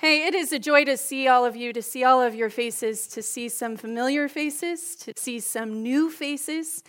Hey, it is a joy to see all of you, to see all of your faces, to see some familiar faces, to see some new faces.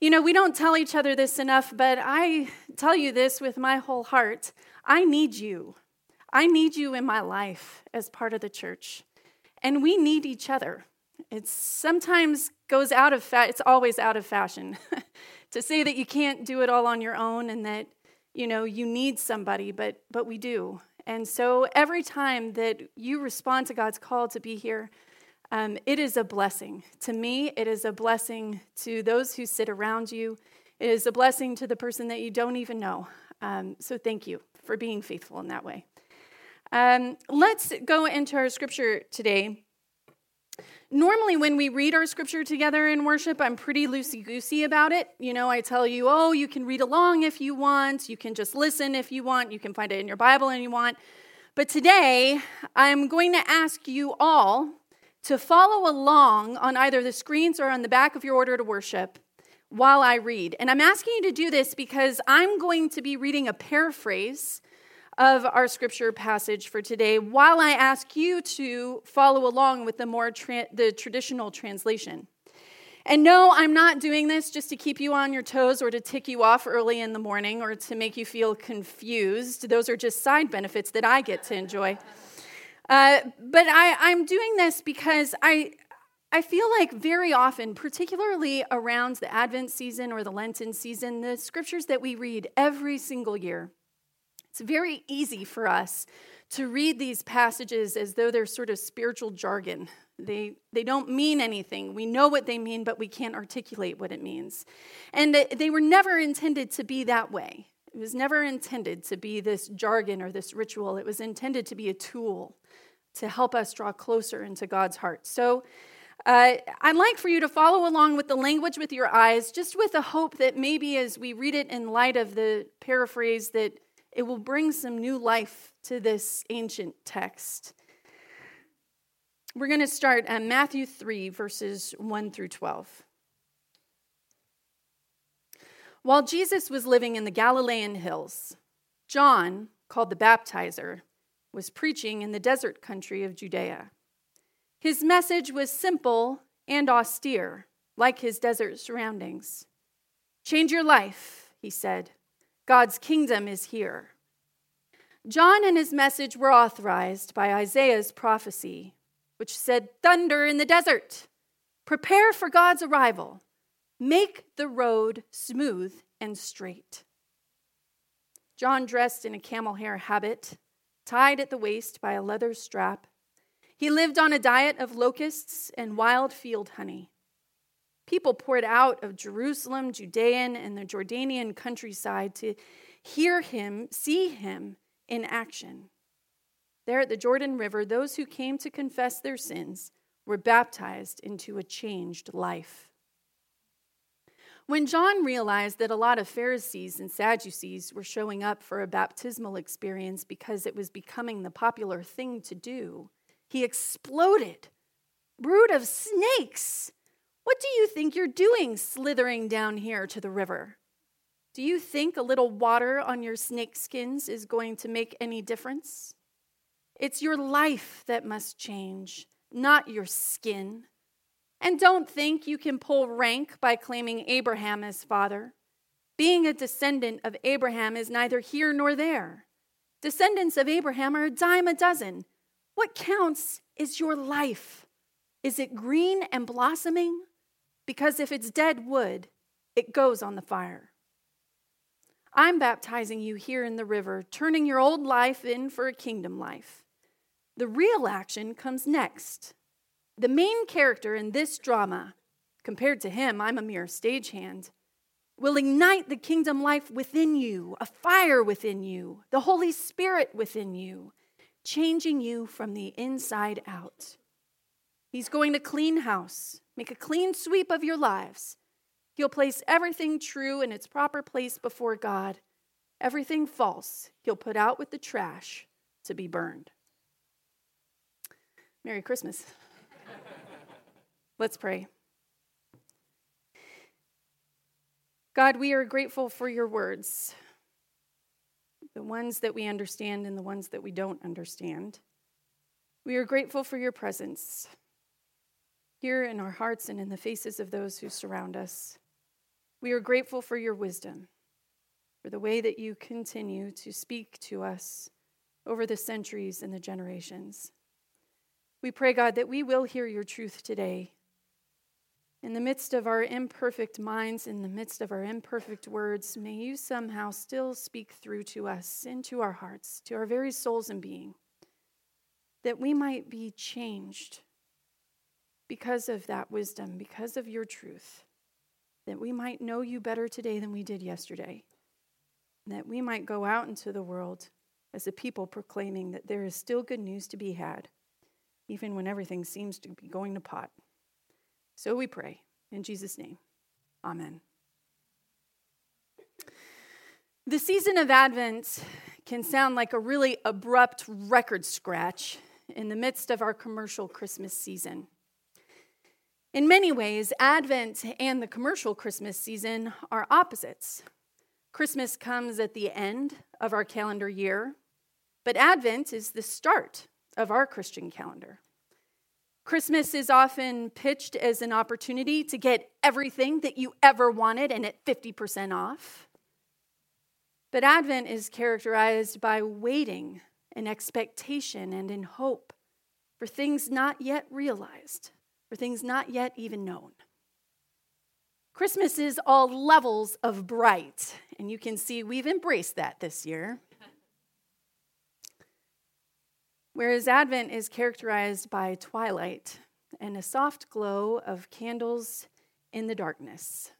You know, we don't tell each other this enough, but I tell you this with my whole heart. I need you. I need you in my life as part of the church. And we need each other. It sometimes goes out of fa- it's always out of fashion to say that you can't do it all on your own and that you know you need somebody, but but we do. And so every time that you respond to God's call to be here, um, it is a blessing. To me, it is a blessing to those who sit around you. It is a blessing to the person that you don't even know. Um, so thank you for being faithful in that way. Um, let's go into our scripture today. Normally, when we read our scripture together in worship, I'm pretty loosey goosey about it. You know, I tell you, oh, you can read along if you want, you can just listen if you want, you can find it in your Bible and you want. But today, I'm going to ask you all to follow along on either the screens or on the back of your order to worship while I read. And I'm asking you to do this because I'm going to be reading a paraphrase of our scripture passage for today while I ask you to follow along with the more tra- the traditional translation. And no, I'm not doing this just to keep you on your toes or to tick you off early in the morning or to make you feel confused. Those are just side benefits that I get to enjoy. Uh, but I, I'm doing this because I, I feel like very often, particularly around the Advent season or the Lenten season, the scriptures that we read every single year it's very easy for us to read these passages as though they're sort of spiritual jargon. They, they don't mean anything. We know what they mean, but we can't articulate what it means. And they were never intended to be that way. It was never intended to be this jargon or this ritual. It was intended to be a tool to help us draw closer into God's heart. So uh, I'd like for you to follow along with the language with your eyes, just with the hope that maybe as we read it in light of the paraphrase, that it will bring some new life to this ancient text. We're going to start at Matthew 3, verses 1 through 12. While Jesus was living in the Galilean hills, John, called the baptizer, was preaching in the desert country of Judea. His message was simple and austere, like his desert surroundings. Change your life, he said. God's kingdom is here. John and his message were authorized by Isaiah's prophecy, which said, Thunder in the desert, prepare for God's arrival, make the road smooth and straight. John dressed in a camel hair habit, tied at the waist by a leather strap. He lived on a diet of locusts and wild field honey. People poured out of Jerusalem, Judean, and the Jordanian countryside to hear him, see him in action. There at the Jordan River, those who came to confess their sins were baptized into a changed life. When John realized that a lot of Pharisees and Sadducees were showing up for a baptismal experience because it was becoming the popular thing to do, he exploded. Brood of snakes! What do you think you're doing slithering down here to the river? Do you think a little water on your snake skins is going to make any difference? It's your life that must change, not your skin. And don't think you can pull rank by claiming Abraham as father. Being a descendant of Abraham is neither here nor there. Descendants of Abraham are a dime a dozen. What counts is your life. Is it green and blossoming? Because if it's dead wood, it goes on the fire. I'm baptizing you here in the river, turning your old life in for a kingdom life. The real action comes next. The main character in this drama, compared to him, I'm a mere stagehand, will ignite the kingdom life within you, a fire within you, the Holy Spirit within you, changing you from the inside out. He's going to clean house, make a clean sweep of your lives. He'll place everything true in its proper place before God. Everything false, he'll put out with the trash to be burned. Merry Christmas. Let's pray. God, we are grateful for your words, the ones that we understand and the ones that we don't understand. We are grateful for your presence here in our hearts and in the faces of those who surround us. We are grateful for your wisdom, for the way that you continue to speak to us over the centuries and the generations. We pray, God, that we will hear your truth today. In the midst of our imperfect minds, in the midst of our imperfect words, may you somehow still speak through to us, into our hearts, to our very souls and being, that we might be changed because of that wisdom, because of your truth, that we might know you better today than we did yesterday, that we might go out into the world as a people proclaiming that there is still good news to be had even when everything seems to be going to pot. So we pray. In Jesus' name, amen. The season of Advent can sound like a really abrupt record scratch in the midst of our commercial Christmas season. In many ways, Advent and the commercial Christmas season are opposites. Christmas comes at the end of our calendar year, but Advent is the start of our Christian calendar. Christmas is often pitched as an opportunity to get everything that you ever wanted and at 50% off. But Advent is characterized by waiting in expectation and in hope for things not yet realized, for things not yet even known. Christmas is all levels of bright, and you can see we've embraced that this year. Whereas Advent is characterized by twilight and a soft glow of candles in the darkness.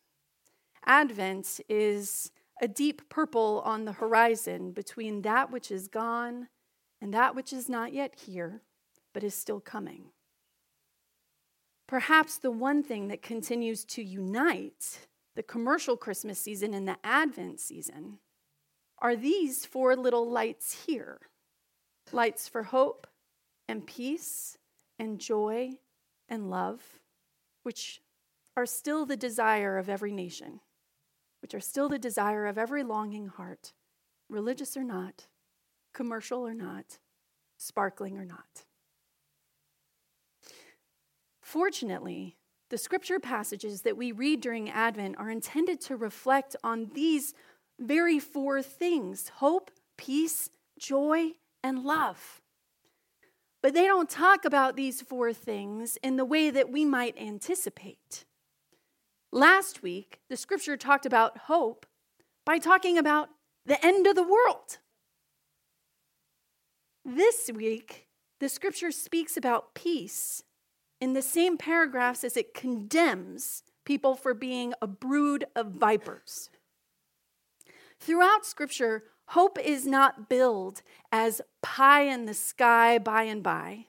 Advent is a deep purple on the horizon between that which is gone and that which is not yet here, but is still coming. Perhaps the one thing that continues to unite the commercial Christmas season and the Advent season are these four little lights here lights for hope and peace and joy and love, which are still the desire of every nation, which are still the desire of every longing heart, religious or not, commercial or not, sparkling or not. Fortunately, the scripture passages that we read during Advent are intended to reflect on these very four things hope, peace, joy, and love. But they don't talk about these four things in the way that we might anticipate. Last week, the scripture talked about hope by talking about the end of the world. This week, the scripture speaks about peace in the same paragraphs as it condemns people for being a brood of vipers. Throughout scripture, Hope is not billed as pie in the sky by and by.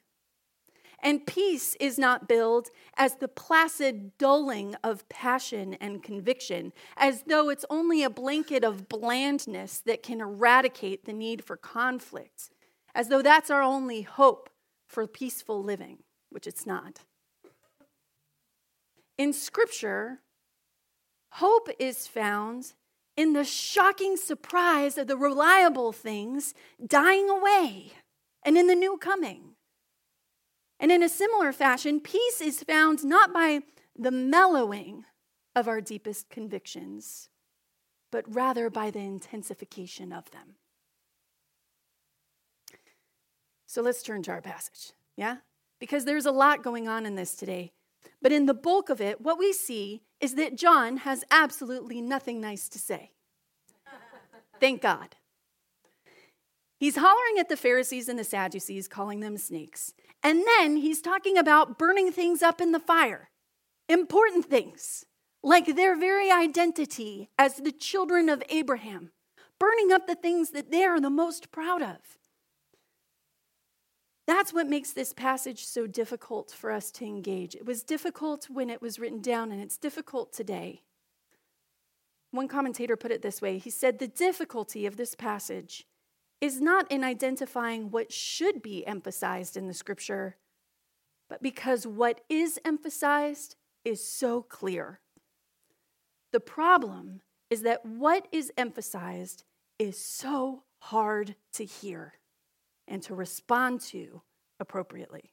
And peace is not billed as the placid dulling of passion and conviction, as though it's only a blanket of blandness that can eradicate the need for conflict, as though that's our only hope for peaceful living, which it's not. In Scripture, hope is found in the shocking surprise of the reliable things dying away and in the new coming. And in a similar fashion, peace is found not by the mellowing of our deepest convictions, but rather by the intensification of them. So let's turn to our passage, yeah? Because there's a lot going on in this today. But in the bulk of it, what we see is that John has absolutely nothing nice to say. Thank God. He's hollering at the Pharisees and the Sadducees, calling them snakes. And then he's talking about burning things up in the fire, important things, like their very identity as the children of Abraham, burning up the things that they are the most proud of. That's what makes this passage so difficult for us to engage. It was difficult when it was written down, and it's difficult today. One commentator put it this way he said, The difficulty of this passage is not in identifying what should be emphasized in the scripture, but because what is emphasized is so clear. The problem is that what is emphasized is so hard to hear and to respond to appropriately.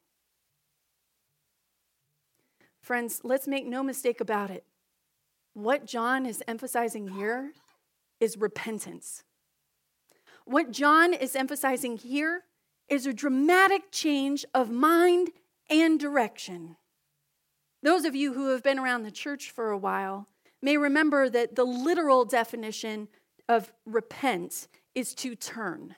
Friends, let's make no mistake about it. What John is emphasizing here is repentance. What John is emphasizing here is a dramatic change of mind and direction. Those of you who have been around the church for a while may remember that the literal definition of repent is to turn,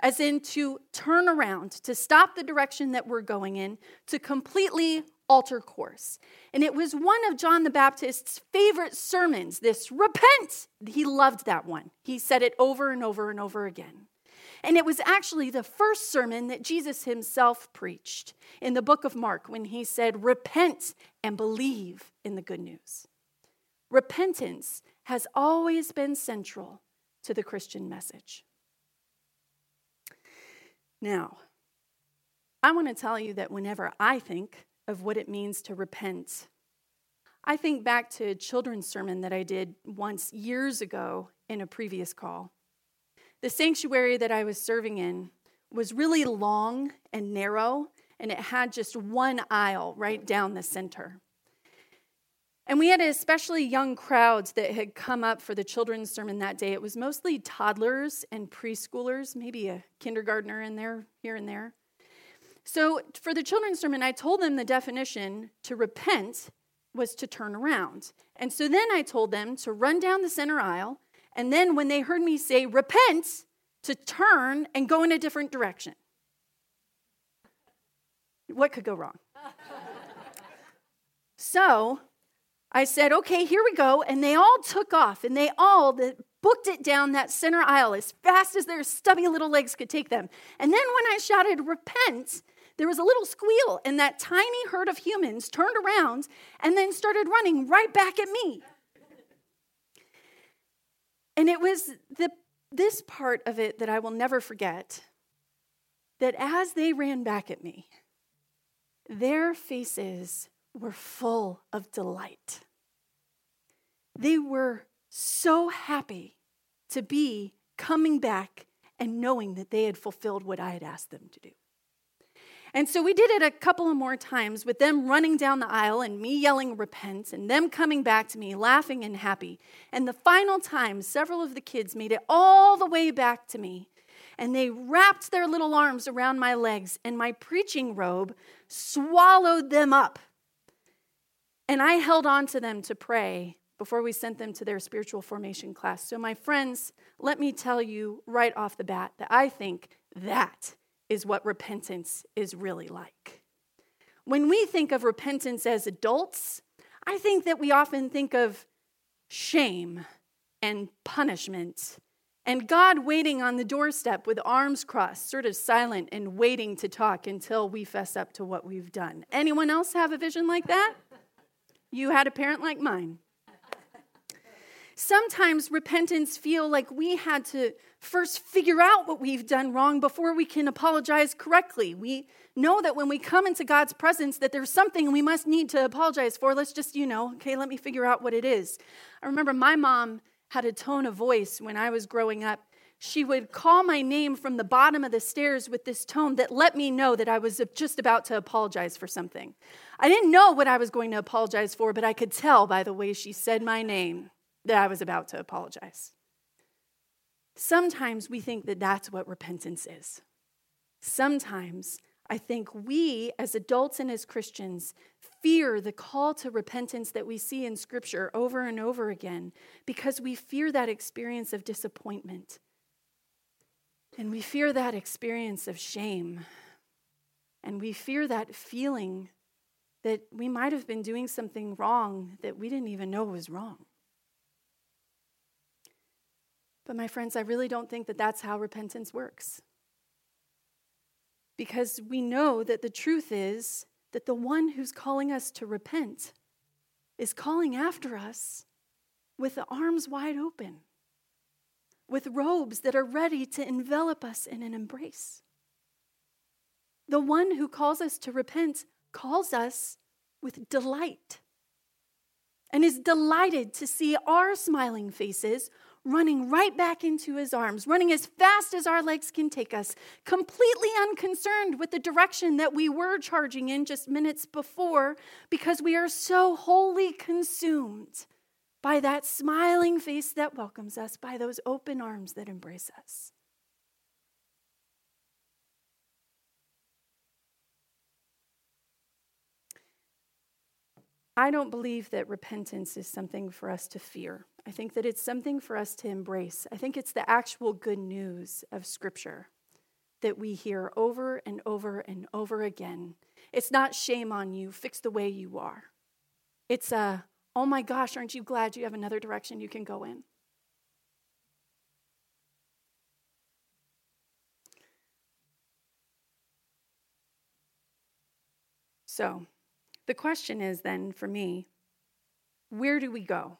as in to turn around, to stop the direction that we're going in, to completely alter course. And it was one of John the Baptist's favorite sermons, this repent. He loved that one. He said it over and over and over again. And it was actually the first sermon that Jesus himself preached in the book of Mark when he said, Repent and believe in the good news. Repentance has always been central to the Christian message. Now, I want to tell you that whenever I think of what it means to repent, I think back to a children's sermon that I did once years ago in a previous call. The sanctuary that I was serving in was really long and narrow, and it had just one aisle right down the center. And we had especially young crowds that had come up for the children's sermon that day. It was mostly toddlers and preschoolers, maybe a kindergartner in there, here and there. So for the children's sermon, I told them the definition to repent was to turn around. And so then I told them to run down the center aisle and then when they heard me say repent, to turn and go in a different direction. What could go wrong? so I said, okay, here we go. And they all took off and they all booked it down that center aisle as fast as their stubby little legs could take them. And then when I shouted, repent, there was a little squeal, and that tiny herd of humans turned around and then started running right back at me. And it was the, this part of it that I will never forget that as they ran back at me, their faces were full of delight. They were so happy to be coming back and knowing that they had fulfilled what I had asked them to do. And so we did it a couple of more times with them running down the aisle and me yelling repent and them coming back to me laughing and happy. And the final time, several of the kids made it all the way back to me and they wrapped their little arms around my legs and my preaching robe swallowed them up. And I held on to them to pray before we sent them to their spiritual formation class. So, my friends, let me tell you right off the bat that I think that is what repentance is really like. When we think of repentance as adults, I think that we often think of shame and punishment and God waiting on the doorstep with arms crossed, sort of silent and waiting to talk until we fess up to what we've done. Anyone else have a vision like that? You had a parent like mine. Sometimes repentance feel like we had to first figure out what we've done wrong before we can apologize correctly. We know that when we come into God's presence that there's something we must need to apologize for. Let's just, you know, okay, let me figure out what it is. I remember my mom had a tone of voice when I was growing up. She would call my name from the bottom of the stairs with this tone that let me know that I was just about to apologize for something. I didn't know what I was going to apologize for, but I could tell by the way she said my name that I was about to apologize. Sometimes we think that that's what repentance is. Sometimes I think we, as adults and as Christians, fear the call to repentance that we see in Scripture over and over again because we fear that experience of disappointment. And we fear that experience of shame. And we fear that feeling that we might have been doing something wrong that we didn't even know was wrong. But, my friends, I really don't think that that's how repentance works. Because we know that the truth is that the one who's calling us to repent is calling after us with the arms wide open, with robes that are ready to envelop us in an embrace. The one who calls us to repent calls us with delight and is delighted to see our smiling faces running right back into his arms, running as fast as our legs can take us, completely unconcerned with the direction that we were charging in just minutes before, because we are so wholly consumed by that smiling face that welcomes us, by those open arms that embrace us. I don't believe that repentance is something for us to fear. I think that it's something for us to embrace. I think it's the actual good news of Scripture that we hear over and over and over again. It's not shame on you, fix the way you are. It's a, oh my gosh, aren't you glad you have another direction you can go in? So, the question is then for me where do we go?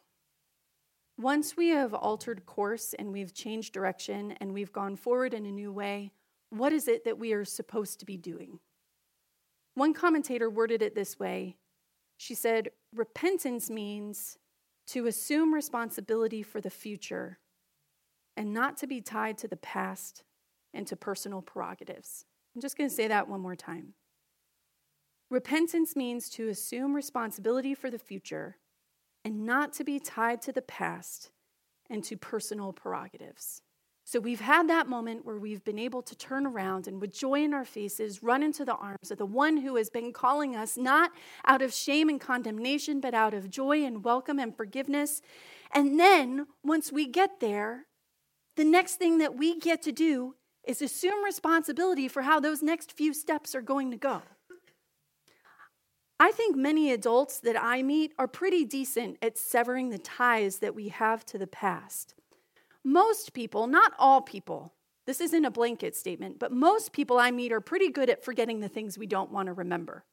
Once we have altered course and we've changed direction and we've gone forward in a new way, what is it that we are supposed to be doing? One commentator worded it this way She said, Repentance means to assume responsibility for the future and not to be tied to the past and to personal prerogatives. I'm just going to say that one more time. Repentance means to assume responsibility for the future and not to be tied to the past and to personal prerogatives. So we've had that moment where we've been able to turn around and with joy in our faces run into the arms of the one who has been calling us not out of shame and condemnation, but out of joy and welcome and forgiveness. And then once we get there, the next thing that we get to do is assume responsibility for how those next few steps are going to go. I think many adults that I meet are pretty decent at severing the ties that we have to the past. Most people, not all people, this isn't a blanket statement, but most people I meet are pretty good at forgetting the things we don't want to remember.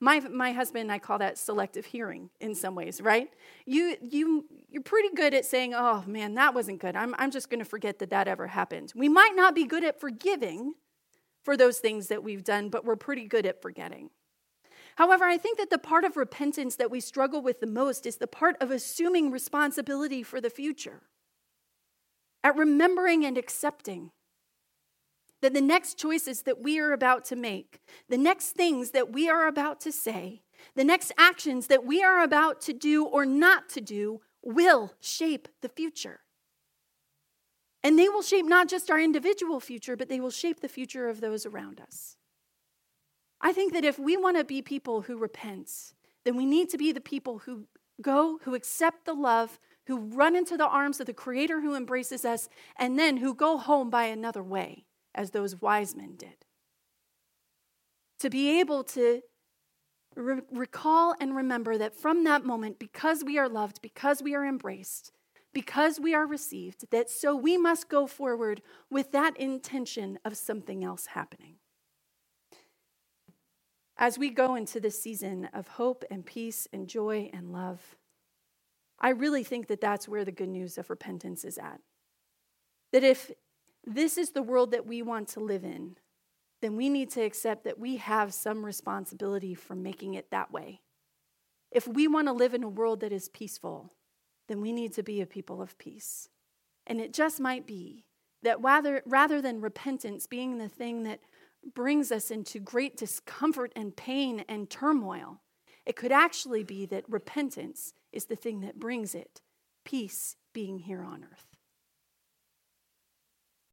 My, my husband and I call that selective hearing in some ways, right? You, you, you're pretty good at saying, oh man, that wasn't good. I'm, I'm just going to forget that that ever happened. We might not be good at forgiving for those things that we've done, but we're pretty good at forgetting. However, I think that the part of repentance that we struggle with the most is the part of assuming responsibility for the future, at remembering and accepting that the next choices that we are about to make, the next things that we are about to say, the next actions that we are about to do or not to do will shape the future. And they will shape not just our individual future, but they will shape the future of those around us. I think that if we want to be people who repent, then we need to be the people who go, who accept the love, who run into the arms of the Creator who embraces us, and then who go home by another way, as those wise men did. To be able to re- recall and remember that from that moment, because we are loved, because we are embraced, because we are received, that so we must go forward with that intention of something else happening. As we go into this season of hope and peace and joy and love, I really think that that's where the good news of repentance is at. That if this is the world that we want to live in, then we need to accept that we have some responsibility for making it that way. If we want to live in a world that is peaceful, then we need to be a people of peace. And it just might be that rather, rather than repentance being the thing that brings us into great discomfort and pain and turmoil. It could actually be that repentance is the thing that brings it, peace being here on earth.